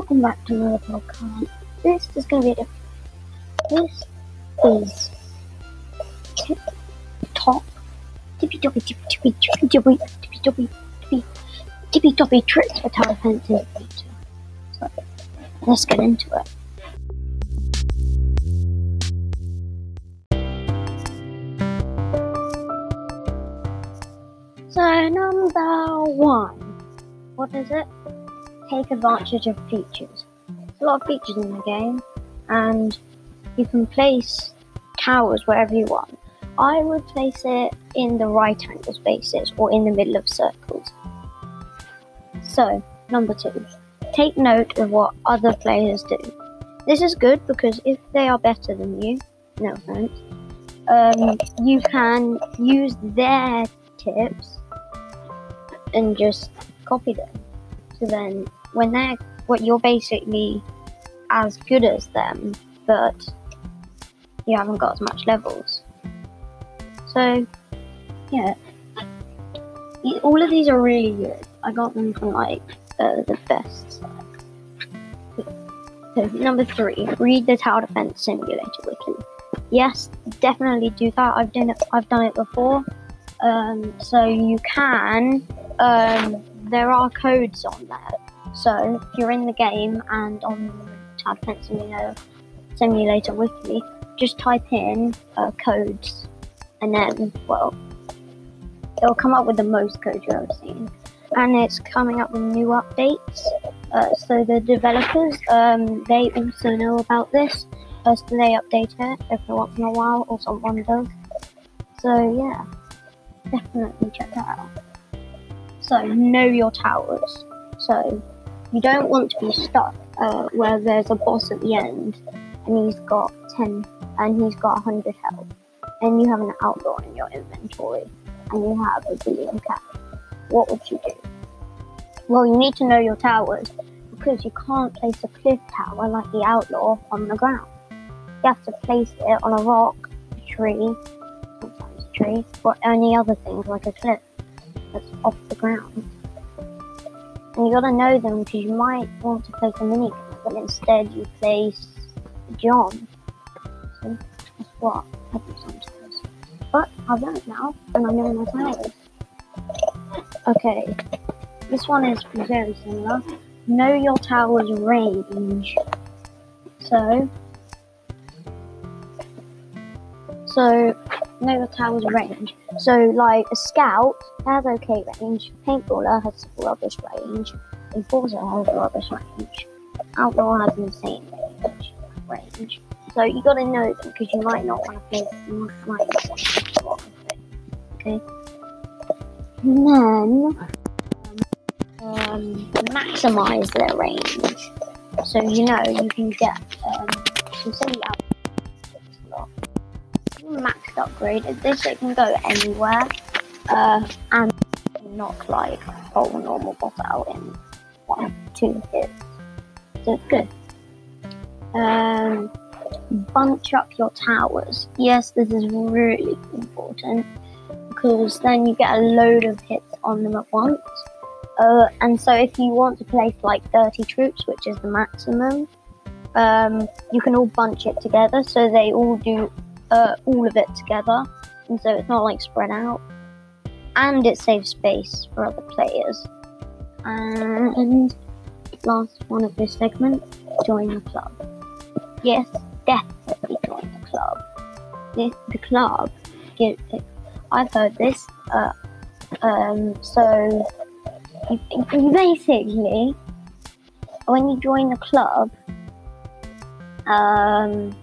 welcome back to another podcast. This is going to be a This is tip top tippy toppy tippy tippy tippy tippy tippy toppy tippy tippy toppy tricks for future. So let's get into it. So number one, what is it? Take advantage of features. There's a lot of features in the game, and you can place towers wherever you want. I would place it in the right angle spaces or in the middle of circles. So, number two, take note of what other players do. This is good because if they are better than you, no offense, um, you can use their tips and just copy them. So then, when they're what you're basically as good as them, but you haven't got as much levels. So, yeah, all of these are really good. I got them from like uh, the best. So, number three, read the Tower Defense Simulator wiki. Yes, definitely do that. I've done it. I've done it before. Um, so you can. Um, there are codes on there. So if you're in the game and on Tower Defense Simulator, wiki, just type in uh, codes, and then well, it'll come up with the most codes you've ever seen and it's coming up with new updates. Uh, so the developers, um, they also know about this, so they update it every once in a while, or someone does. So yeah, definitely check that out. So know your towers. So you don't want to be stuck uh, where there's a boss at the end, and he's got ten, and he's got hundred health, and you have an outlaw in your inventory, and you have a billion cash what would you do? Well, you need to know your towers because you can't place a cliff tower like the outlaw on the ground. You have to place it on a rock, a tree, sometimes a tree, or any other things like a cliff that's off the ground. And you gotta know them because you might want to place a minigun, but instead you play John. So that's what sometimes. But I've done it now, and I know my towers. Okay, this one is very similar. Know your tower's range. So, so your tower's range. So, like a scout has okay range, paintballer has rubbish range, enforcer has rubbish range, outlaw has insane range. Range. So you gotta know them because you might not want to play. You might not want to play. Okay. And then um, maximize their range. So you know you can get upgrade. This it can go anywhere uh, and knock like a whole normal boss out in one, two hits. So it's good. Um, bunch up your towers. Yes, this is really important because then you get a load of hits on them at once. Uh, and so if you want to place like 30 troops, which is the maximum, um, you can all bunch it together so they all do uh, all of it together. And so it's not like spread out. And it saves space for other players. And last one of this segment, join the club. Yes, definitely join the club. The, the club I've heard this. Uh, um, so basically, when you join the club, um,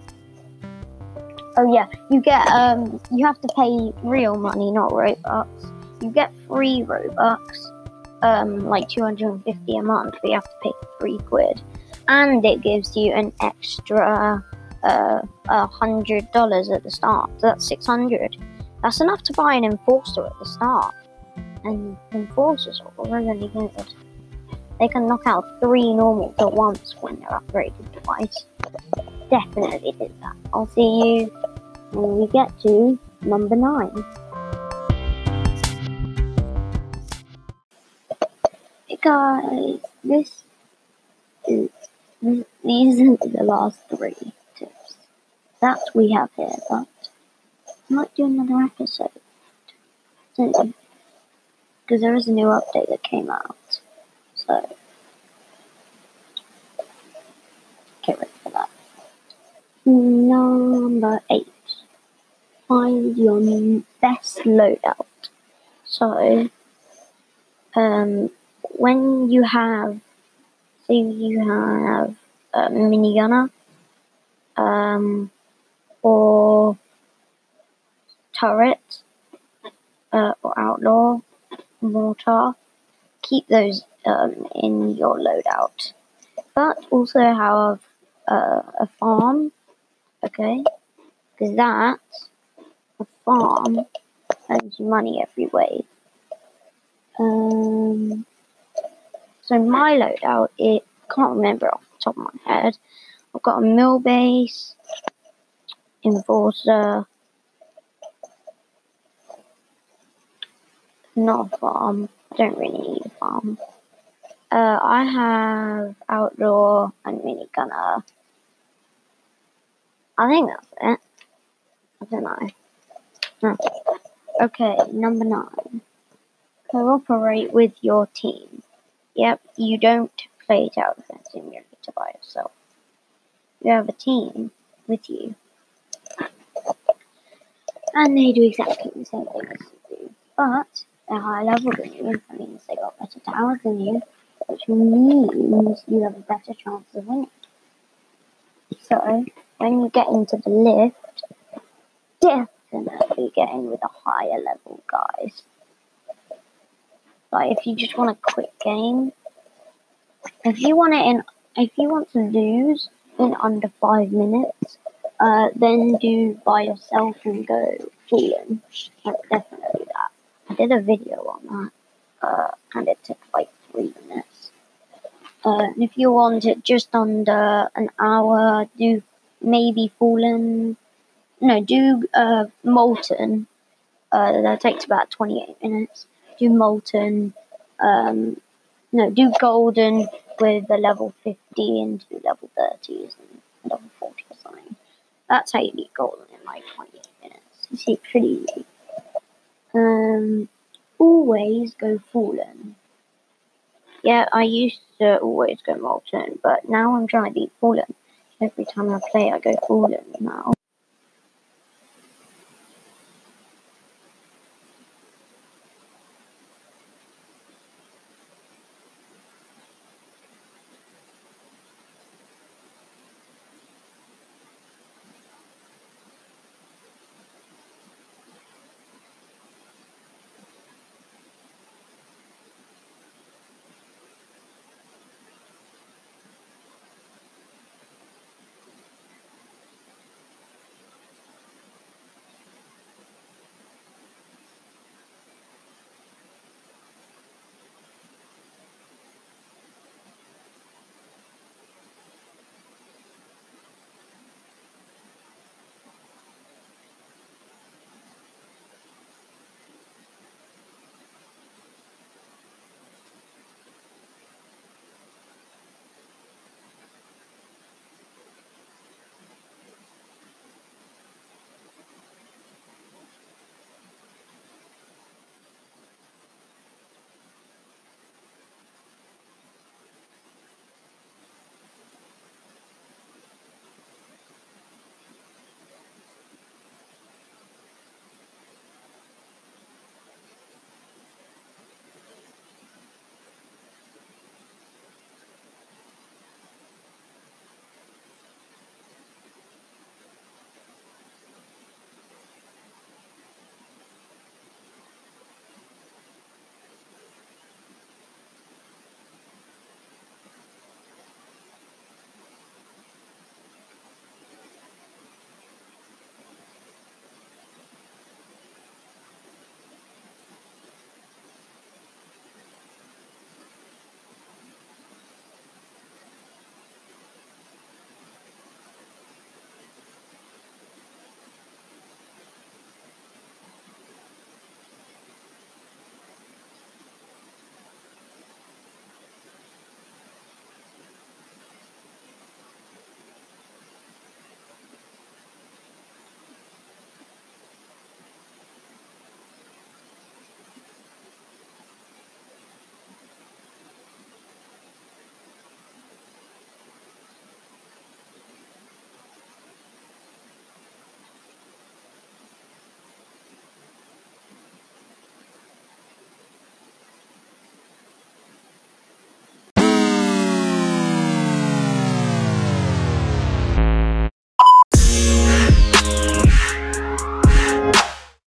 oh yeah, you get um, you have to pay real money, not Robux. You get free Robux, um, like 250 a month, but you have to pay three quid, and it gives you an extra uh, a hundred dollars at the start. So that's six hundred. That's enough to buy an enforcer at the start. And enforcers are really good. They can knock out three normals at once when they're upgraded twice. Definitely did that. I'll see you when we get to number nine. Hey guys, this is these are the last three tips that we have here, but I might do another episode soon because there is a new update that came out. So get ready for that. Number eight. Find your best loadout. So, um, when you have, say you have a minigunner, um, or turret, uh, or outlaw, mortar, keep those um, in your loadout. But also have uh, a farm, okay? Because that, farm, earns money every way. Um, so my loadout, it can't remember off the top of my head. I've got a mill base, enforcer, not a farm. I don't really need a farm. Uh, I have outlaw and mini gunner. I think that's it. I don't know. Okay, number nine. Cooperate with your team. Yep, you don't play Tower Defense Simulator by yourself. You have a team with you. And they do exactly the same thing as you do. But they're higher level than you. That means they got better towers than you. Which means you have a better chance of winning. So, when you get into the lift, definitely get in with a higher level guys. Like if you just want a quick game, if you want it in, if you want to lose in under five minutes, uh, then do by yourself and go Fallen. Like definitely that. I did a video on that, uh, and it took like three minutes. Uh, and if you want it just under an hour, do maybe Fallen. No, do uh, Molten. Uh, that takes about 28 minutes. Do Molten. Um, no, do Golden with a level 50 and do level 30s and level 40 or something. That's how you beat Golden in like 28 minutes. You see, pretty easy. Um, always go Fallen. Yeah, I used to always go Molten, but now I'm trying to beat Fallen. Every time I play, I go Fallen now.